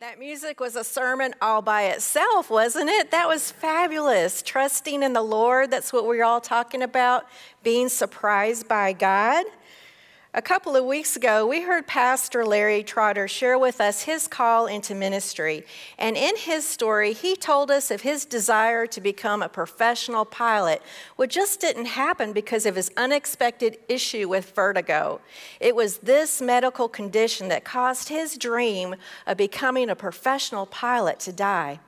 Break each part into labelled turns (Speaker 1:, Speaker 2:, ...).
Speaker 1: That music was a sermon all by itself, wasn't it? That was fabulous. Trusting in the Lord, that's what we're all talking about, being surprised by God. A couple of weeks ago, we heard Pastor Larry Trotter share with us his call into ministry. And in his story, he told us of his desire to become a professional pilot, which just didn't happen because of his unexpected issue with vertigo. It was this medical condition that caused his dream of becoming a professional pilot to die.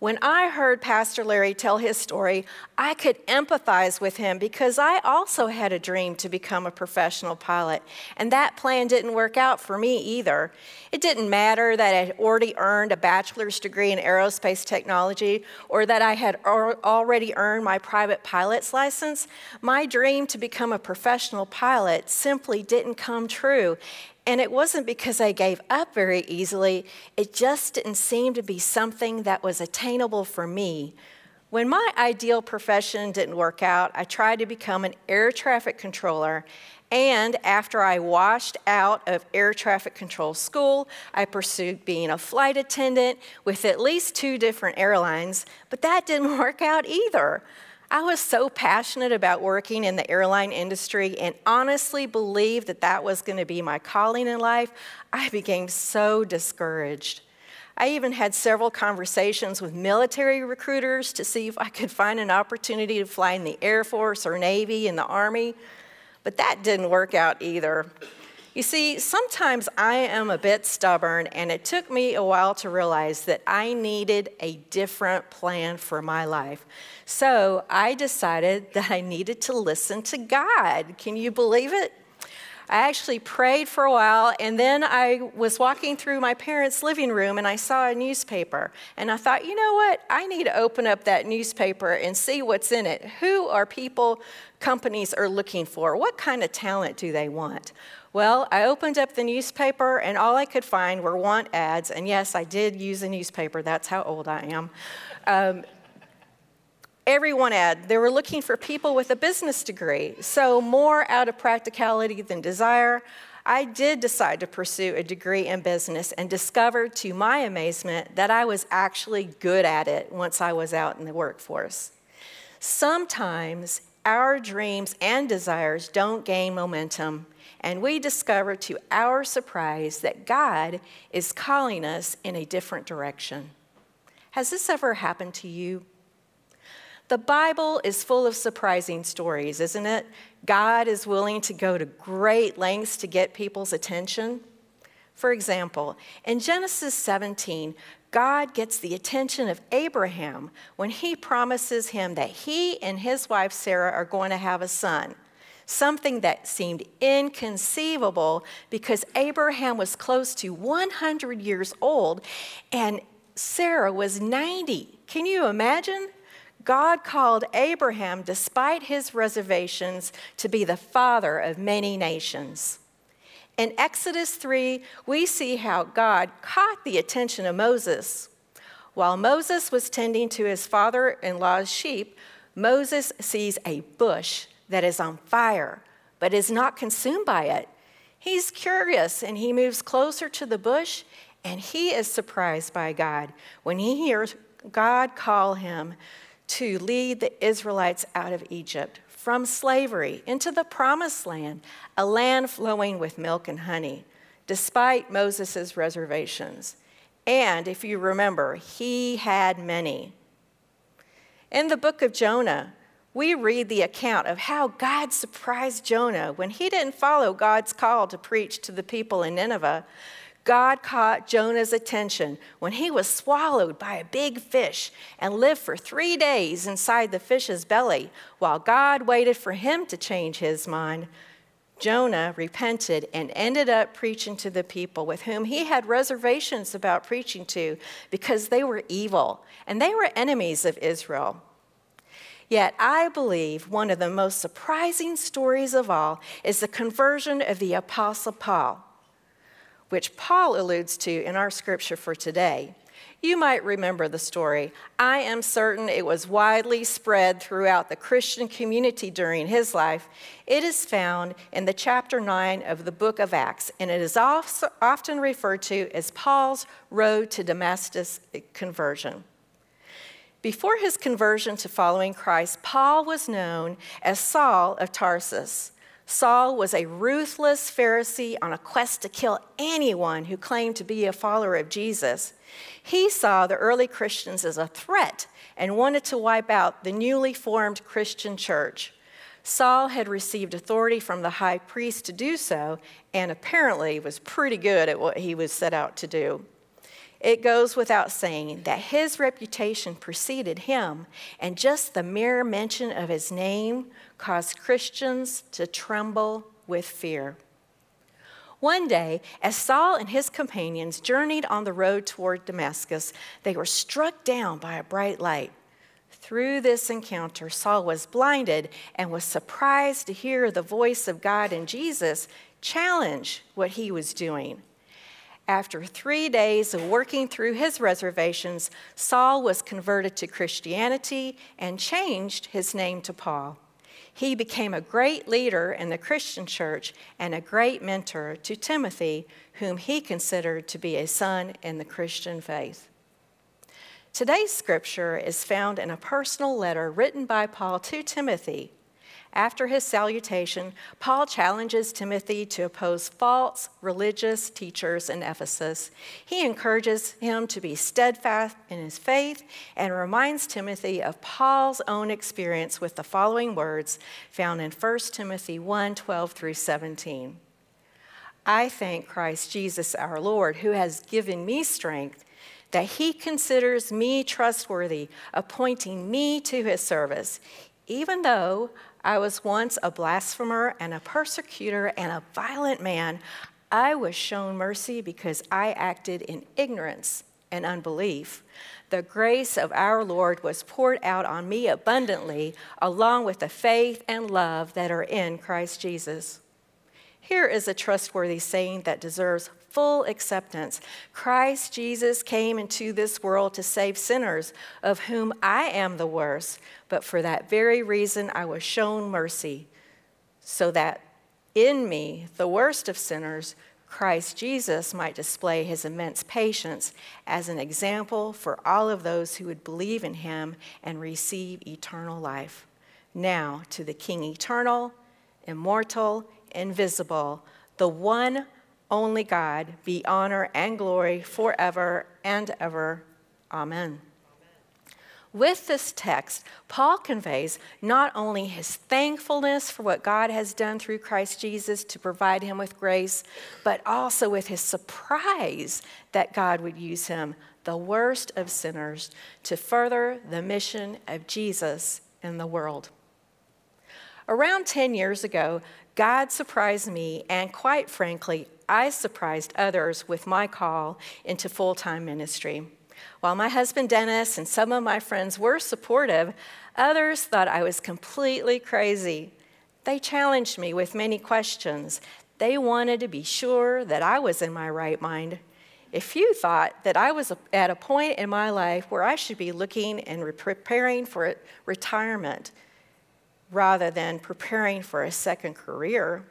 Speaker 1: When I heard Pastor Larry tell his story, I could empathize with him because I also had a dream to become a professional pilot, and that plan didn't work out for me either. It didn't matter that I had already earned a bachelor's degree in aerospace technology or that I had already earned my private pilot's license. My dream to become a professional pilot simply didn't come true, and it wasn't because I gave up very easily, it just didn't seem to be something that was attainable for me. When my ideal profession didn't work out, I tried to become an air traffic controller. And after I washed out of air traffic control school, I pursued being a flight attendant with at least two different airlines, but that didn't work out either. I was so passionate about working in the airline industry and honestly believed that that was going to be my calling in life. I became so discouraged. I even had several conversations with military recruiters to see if I could find an opportunity to fly in the Air Force or Navy in the Army, but that didn't work out either. You see, sometimes I am a bit stubborn, and it took me a while to realize that I needed a different plan for my life. So I decided that I needed to listen to God. Can you believe it? I actually prayed for a while, and then I was walking through my parents' living room and I saw a newspaper. And I thought, you know what? I need to open up that newspaper and see what's in it. Who are people companies are looking for? What kind of talent do they want? Well, I opened up the newspaper and all I could find were want ads. And yes, I did use a newspaper. That's how old I am. Um, everyone ad. They were looking for people with a business degree. So, more out of practicality than desire, I did decide to pursue a degree in business and discovered to my amazement that I was actually good at it once I was out in the workforce. Sometimes our dreams and desires don't gain momentum, and we discover to our surprise that God is calling us in a different direction. Has this ever happened to you? The Bible is full of surprising stories, isn't it? God is willing to go to great lengths to get people's attention. For example, in Genesis 17, God gets the attention of Abraham when he promises him that he and his wife Sarah are going to have a son. Something that seemed inconceivable because Abraham was close to 100 years old and Sarah was 90. Can you imagine? God called Abraham, despite his reservations, to be the father of many nations. In Exodus 3, we see how God caught the attention of Moses. While Moses was tending to his father in law's sheep, Moses sees a bush that is on fire, but is not consumed by it. He's curious and he moves closer to the bush, and he is surprised by God when he hears God call him to lead the Israelites out of Egypt from slavery into the promised land, a land flowing with milk and honey, despite Moses' reservations. And if you remember, he had many. In the book of Jonah, we read the account of how God surprised Jonah when he didn't follow God's call to preach to the people in Nineveh, God caught Jonah's attention when he was swallowed by a big fish and lived for three days inside the fish's belly while God waited for him to change his mind. Jonah repented and ended up preaching to the people with whom he had reservations about preaching to because they were evil and they were enemies of Israel. Yet, I believe one of the most surprising stories of all is the conversion of the Apostle Paul which Paul alludes to in our scripture for today. You might remember the story. I am certain it was widely spread throughout the Christian community during his life. It is found in the chapter 9 of the book of Acts, and it is often referred to as Paul's road to Damascus conversion. Before his conversion to following Christ, Paul was known as Saul of Tarsus. Saul was a ruthless Pharisee on a quest to kill anyone who claimed to be a follower of Jesus. He saw the early Christians as a threat and wanted to wipe out the newly formed Christian church. Saul had received authority from the high priest to do so, and apparently was pretty good at what he was set out to do. It goes without saying that his reputation preceded him, and just the mere mention of his name caused Christians to tremble with fear. One day, as Saul and his companions journeyed on the road toward Damascus, they were struck down by a bright light. Through this encounter, Saul was blinded and was surprised to hear the voice of God and Jesus challenge what he was doing. After three days of working through his reservations, Saul was converted to Christianity and changed his name to Paul. He became a great leader in the Christian church and a great mentor to Timothy, whom he considered to be a son in the Christian faith. Today's scripture is found in a personal letter written by Paul to Timothy after his salutation, Paul challenges Timothy to oppose false religious teachers in Ephesus. He encourages him to be steadfast in his faith and reminds Timothy of Paul's own experience with the following words found in 1 Timothy 1 12 through 17. I thank Christ Jesus our Lord, who has given me strength that he considers me trustworthy, appointing me to his service, even though I was once a blasphemer and a persecutor and a violent man. I was shown mercy because I acted in ignorance and unbelief. The grace of our Lord was poured out on me abundantly, along with the faith and love that are in Christ Jesus. Here is a trustworthy saying that deserves full acceptance. Christ Jesus came into this world to save sinners, of whom I am the worst, but for that very reason I was shown mercy, so that in me, the worst of sinners, Christ Jesus might display his immense patience as an example for all of those who would believe in him and receive eternal life. Now, to the King eternal, immortal, invisible, the one only God be honor and glory forever and ever. Amen. With this text, Paul conveys not only his thankfulness for what God has done through Christ Jesus to provide him with grace, but also with his surprise that God would use him, the worst of sinners, to further the mission of Jesus in the world. Around 10 years ago, God surprised me, and quite frankly, I surprised others with my call into full time ministry. While my husband Dennis and some of my friends were supportive, others thought I was completely crazy. They challenged me with many questions. They wanted to be sure that I was in my right mind. If you thought that I was at a point in my life where I should be looking and preparing for retirement rather than preparing for a second career,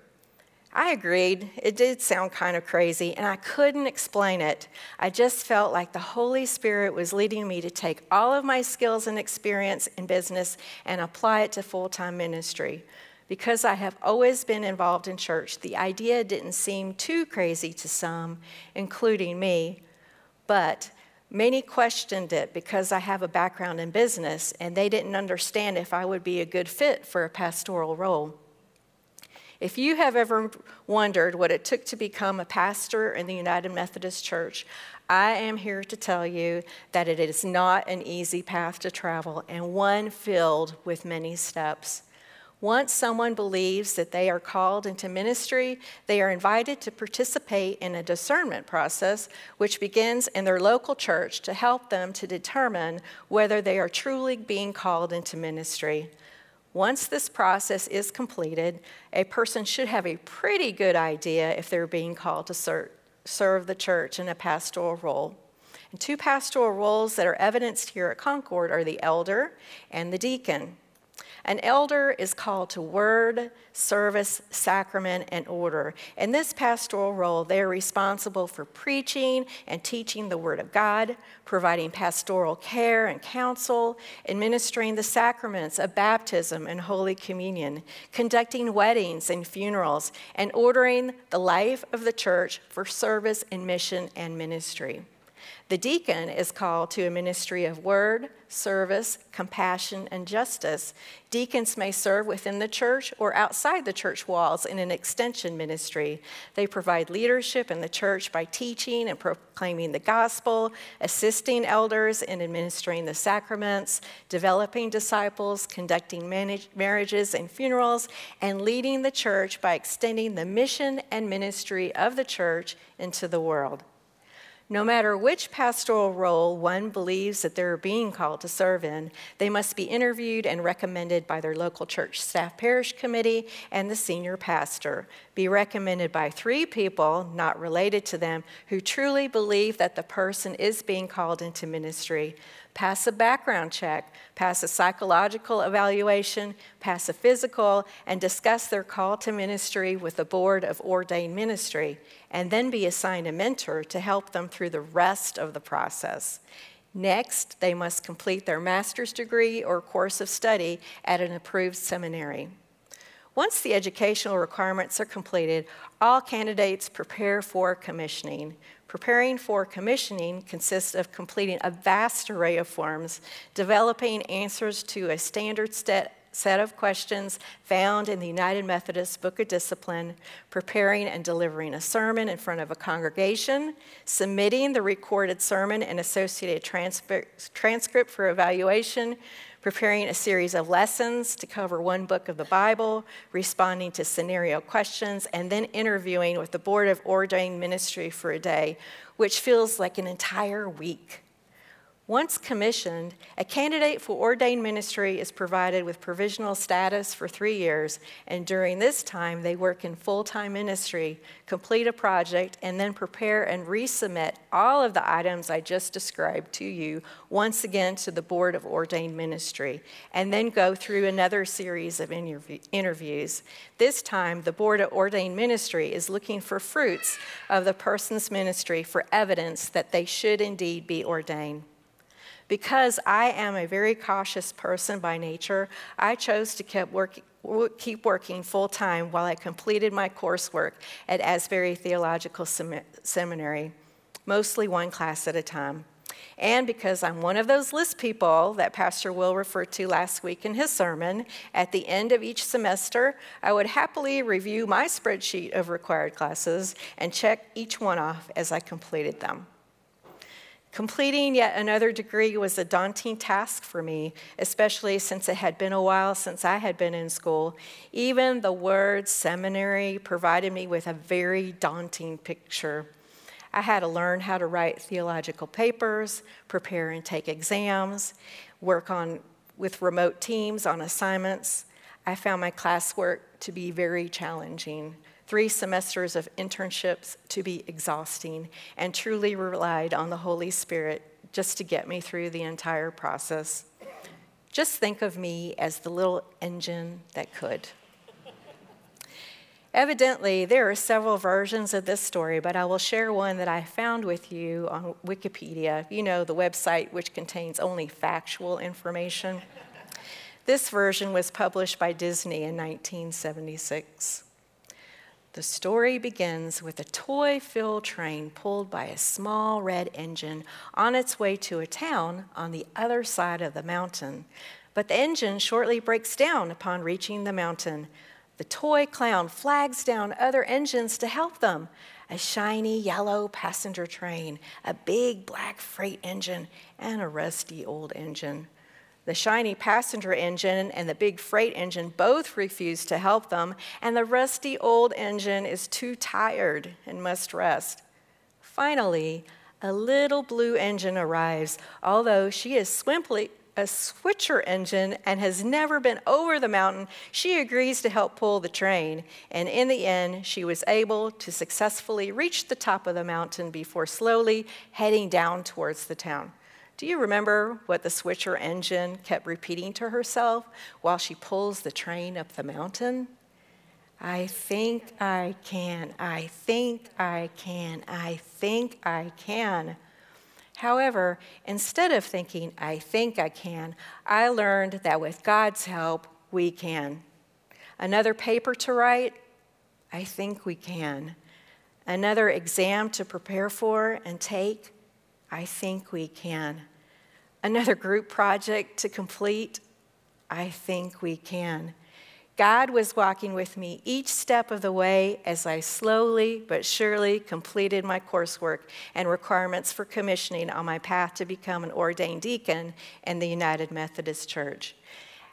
Speaker 1: I agreed. It did sound kind of crazy, and I couldn't explain it. I just felt like the Holy Spirit was leading me to take all of my skills and experience in business and apply it to full time ministry. Because I have always been involved in church, the idea didn't seem too crazy to some, including me. But many questioned it because I have a background in business, and they didn't understand if I would be a good fit for a pastoral role. If you have ever wondered what it took to become a pastor in the United Methodist Church, I am here to tell you that it is not an easy path to travel and one filled with many steps. Once someone believes that they are called into ministry, they are invited to participate in a discernment process which begins in their local church to help them to determine whether they are truly being called into ministry. Once this process is completed, a person should have a pretty good idea if they're being called to ser- serve the church in a pastoral role. And two pastoral roles that are evidenced here at Concord are the elder and the deacon. An elder is called to word, service, sacrament, and order. In this pastoral role, they are responsible for preaching and teaching the Word of God, providing pastoral care and counsel, administering the sacraments of baptism and Holy Communion, conducting weddings and funerals, and ordering the life of the church for service and mission and ministry. The deacon is called to a ministry of word, service, compassion, and justice. Deacons may serve within the church or outside the church walls in an extension ministry. They provide leadership in the church by teaching and proclaiming the gospel, assisting elders in administering the sacraments, developing disciples, conducting marriages and funerals, and leading the church by extending the mission and ministry of the church into the world. No matter which pastoral role one believes that they're being called to serve in, they must be interviewed and recommended by their local church staff parish committee and the senior pastor. Be recommended by three people, not related to them, who truly believe that the person is being called into ministry pass a background check, pass a psychological evaluation, pass a physical, and discuss their call to ministry with the board of ordained ministry, and then be assigned a mentor to help them through the rest of the process. Next, they must complete their master's degree or course of study at an approved seminary. Once the educational requirements are completed, all candidates prepare for commissioning, Preparing for commissioning consists of completing a vast array of forms, developing answers to a standard set set of questions found in the United Methodist Book of Discipline, preparing and delivering a sermon in front of a congregation, submitting the recorded sermon and associated transcript for evaluation, preparing a series of lessons to cover one book of the Bible, responding to scenario questions, and then interviewing with the Board of Ordained Ministry for a day, which feels like an entire week. Once commissioned, a candidate for ordained ministry is provided with provisional status for three years, and during this time, they work in full time ministry, complete a project, and then prepare and resubmit all of the items I just described to you once again to the Board of Ordained Ministry, and then go through another series of interview- interviews. This time, the Board of Ordained Ministry is looking for fruits of the person's ministry for evidence that they should indeed be ordained. Because I am a very cautious person by nature, I chose to keep, work, keep working full time while I completed my coursework at Asbury Theological Seminary, mostly one class at a time. And because I'm one of those list people that Pastor Will referred to last week in his sermon, at the end of each semester, I would happily review my spreadsheet of required classes and check each one off as I completed them. Completing yet another degree was a daunting task for me, especially since it had been a while since I had been in school. Even the word seminary provided me with a very daunting picture. I had to learn how to write theological papers, prepare and take exams, work on with remote teams on assignments. I found my classwork to be very challenging three semesters of internships to be exhausting and truly relied on the Holy Spirit just to get me through the entire process. Just think of me as the little engine that could. Evidently, there are several versions of this story, but I will share one that I found with you on Wikipedia, you know, the website which contains only factual information. This version was published by Disney in 1976. The story begins with a toy filled train pulled by a small red engine on its way to a town on the other side of the mountain. But the engine shortly breaks down upon reaching the mountain. The toy clown flags down other engines to help them a shiny yellow passenger train, a big black freight engine, and a rusty old engine. The shiny passenger engine and the big freight engine both refuse to help them, and the rusty old engine is too tired and must rest. Finally, a little blue engine arrives, although she is swiftly, a switcher engine and has never been over the mountain, she agrees to help pull the train. And in the end, she was able to successfully reach the top of the mountain before slowly heading down towards the town. Do you remember what the switcher engine kept repeating to herself while she pulls the train up the mountain? I think I can. I think I can. I think I can. However, instead of thinking, I think I can, I learned that with God's help, we can. Another paper to write? I think we can. Another exam to prepare for and take? I think we can. Another group project to complete? I think we can. God was walking with me each step of the way as I slowly but surely completed my coursework and requirements for commissioning on my path to become an ordained deacon in the United Methodist Church.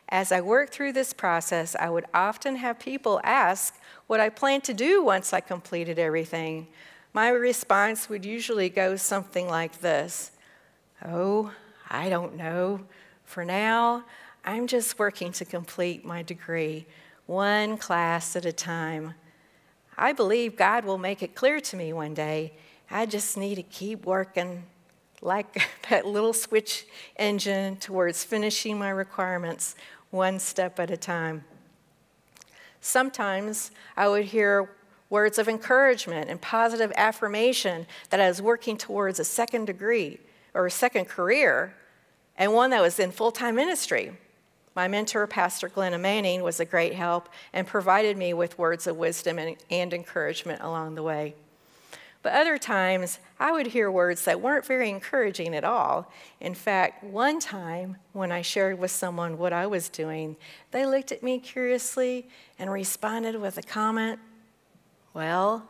Speaker 1: As I worked through this process, I would often have people ask what I planned to do once I completed everything. My response would usually go something like this Oh, I don't know. For now, I'm just working to complete my degree, one class at a time. I believe God will make it clear to me one day. I just need to keep working like that little switch engine towards finishing my requirements one step at a time. Sometimes I would hear words of encouragement and positive affirmation that I was working towards a second degree or a second career and one that was in full time ministry. My mentor, Pastor Glenna Manning, was a great help and provided me with words of wisdom and, and, encouragement along the way. But other times, I would hear words that weren't very encouraging at all. In fact, one time when I shared with someone what I was doing, they looked at me curiously and responded with a comment Well,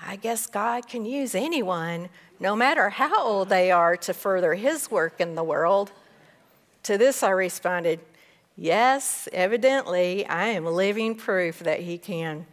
Speaker 1: I guess God can use anyone, no matter how old they are, to further His work in the world. To this, I responded, Yes, evidently, I am living proof that he can.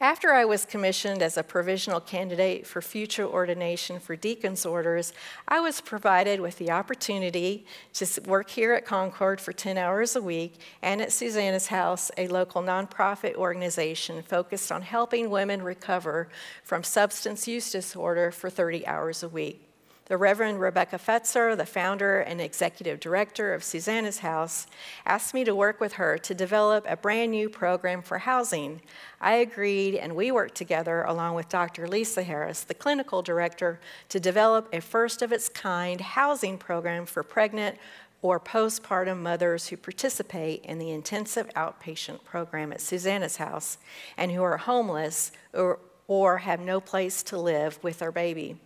Speaker 1: After I was commissioned as a provisional candidate for future ordination for deacon's orders, I was provided with the opportunity to work here at Concord for 10 hours a week and at Susanna's House, a local nonprofit organization focused on helping women recover from substance use disorder for 30 hours a week. The Reverend Rebecca Fetzer, the founder and executive director of Susanna's House, asked me to work with her to develop a brand new program for housing. I agreed, and we worked together along with Dr. Lisa Harris, the clinical director, to develop a first of its kind housing program for pregnant or postpartum mothers who participate in the intensive outpatient program at Susanna's House and who are homeless or, or have no place to live with their baby.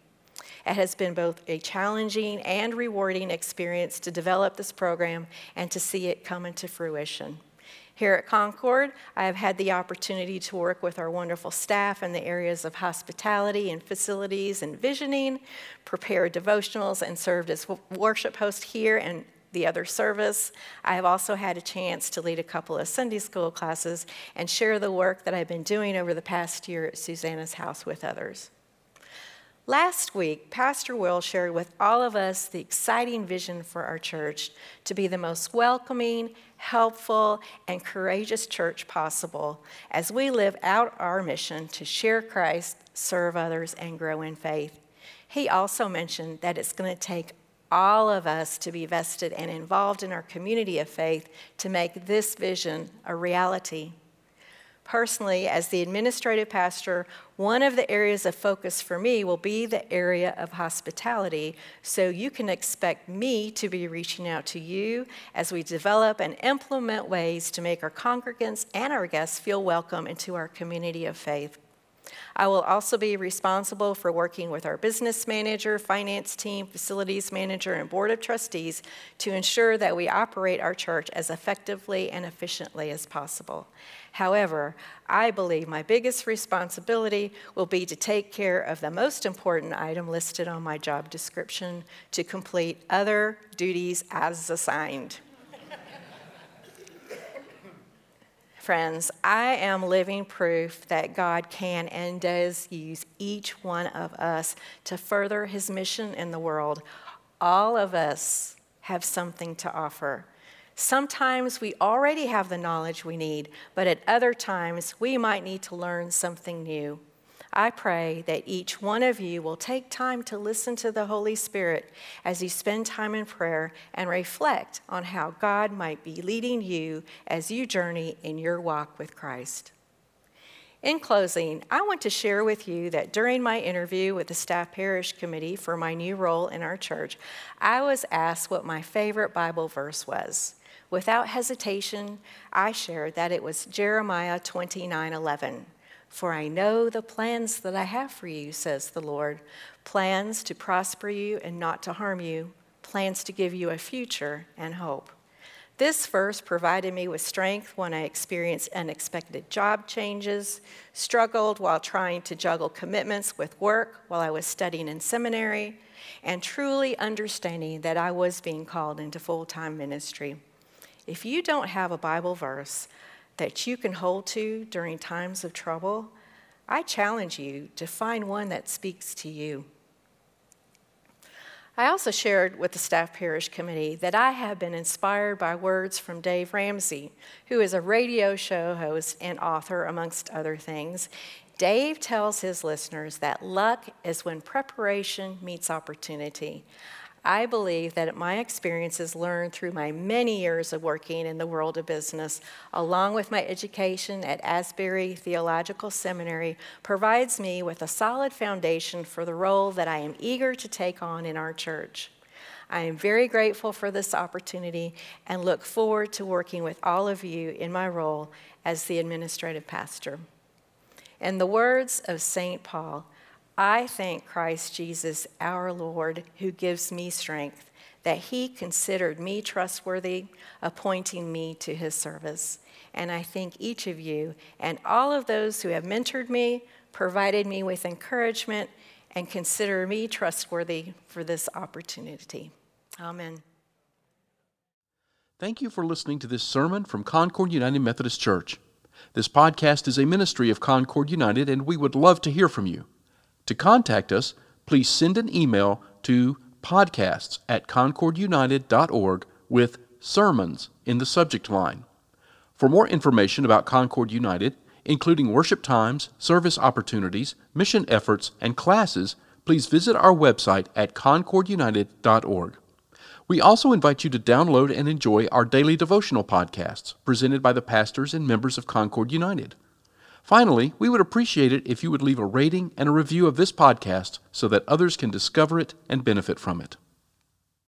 Speaker 1: It has been both a challenging and rewarding experience to develop this program and to see it come into fruition. Here at Concord, I have had the opportunity to work with our wonderful staff in the areas of hospitality and facilities and visioning, prepare devotionals, and served as worship host here and the other service. I have also had a chance to lead a couple of Sunday school classes and share the work that I've been doing over the past year at Susanna's house with others. Last week, Pastor Will shared with all of us the exciting vision for our church to be the most welcoming, helpful, and courageous church possible as we live out our mission to share Christ, serve others, and grow in faith. He also mentioned that it's going to take all of us to be vested and involved in our community of faith to make this vision a reality. Personally, as the administrative pastor, one of the areas of focus for me will be the area of hospitality. So you can expect me to be reaching out to you as we develop and implement ways to make our congregants and our guests feel welcome into our community of faith. I will also be responsible for working with our business manager, finance team, facilities manager, and board of trustees to ensure that we operate our church as effectively and efficiently as possible. However, I believe my biggest responsibility will be to take care of the most important item listed on my job description to complete other duties as assigned. Friends, I am living proof that God can and does use each one of us to further his mission in the world. All of us have something to offer. Sometimes we already have the knowledge we need, but at other times we might need to learn something new. I pray that each one of you will take time to listen to the Holy Spirit as you spend time in prayer and reflect on how God might be leading you as you journey in your walk with Christ. In closing, I want to share with you that during my interview with the Staff Parish Committee for my new role in our church, I was asked what my favorite Bible verse was. Without hesitation, I shared that it was Jeremiah 29 11. For I know the plans that I have for you, says the Lord plans to prosper you and not to harm you, plans to give you a future and hope. This verse provided me with strength when I experienced unexpected job changes, struggled while trying to juggle commitments with work while I was studying in seminary, and truly understanding that I was being called into full time ministry. If you don't have a Bible verse, that you can hold to during times of trouble, I challenge you to find one that speaks to you. I also shared with the Staff Parish Committee that I have been inspired by words from Dave Ramsey, who is a radio show host and author, amongst other things. Dave tells his listeners that luck is when preparation meets opportunity. I believe that my experiences learned through my many years of working in the world of business, along with my education at Asbury Theological Seminary, provides me with a solid foundation for the role that I am eager to take on in our church. I am very grateful for this opportunity and look forward to working with all of you in my role as the administrative pastor. In the words of St. Paul, I thank Christ Jesus, our Lord, who gives me strength, that he considered me trustworthy, appointing me to his service. And I thank each of you and all of those who have mentored me, provided me with encouragement, and consider me trustworthy for this opportunity. Amen.
Speaker 2: Thank you for listening to this sermon from Concord United Methodist Church. This podcast is a ministry of Concord United, and we would love to hear from you. To contact us, please send an email to podcasts at concordunited.org with sermons in the subject line. For more information about Concord United, including worship times, service opportunities, mission efforts, and classes, please visit our website at concordunited.org. We also invite you to download and enjoy our daily devotional podcasts presented by the pastors and members of Concord United. Finally, we would appreciate it if you would leave a rating and a review of this podcast so that others can discover it and benefit from it.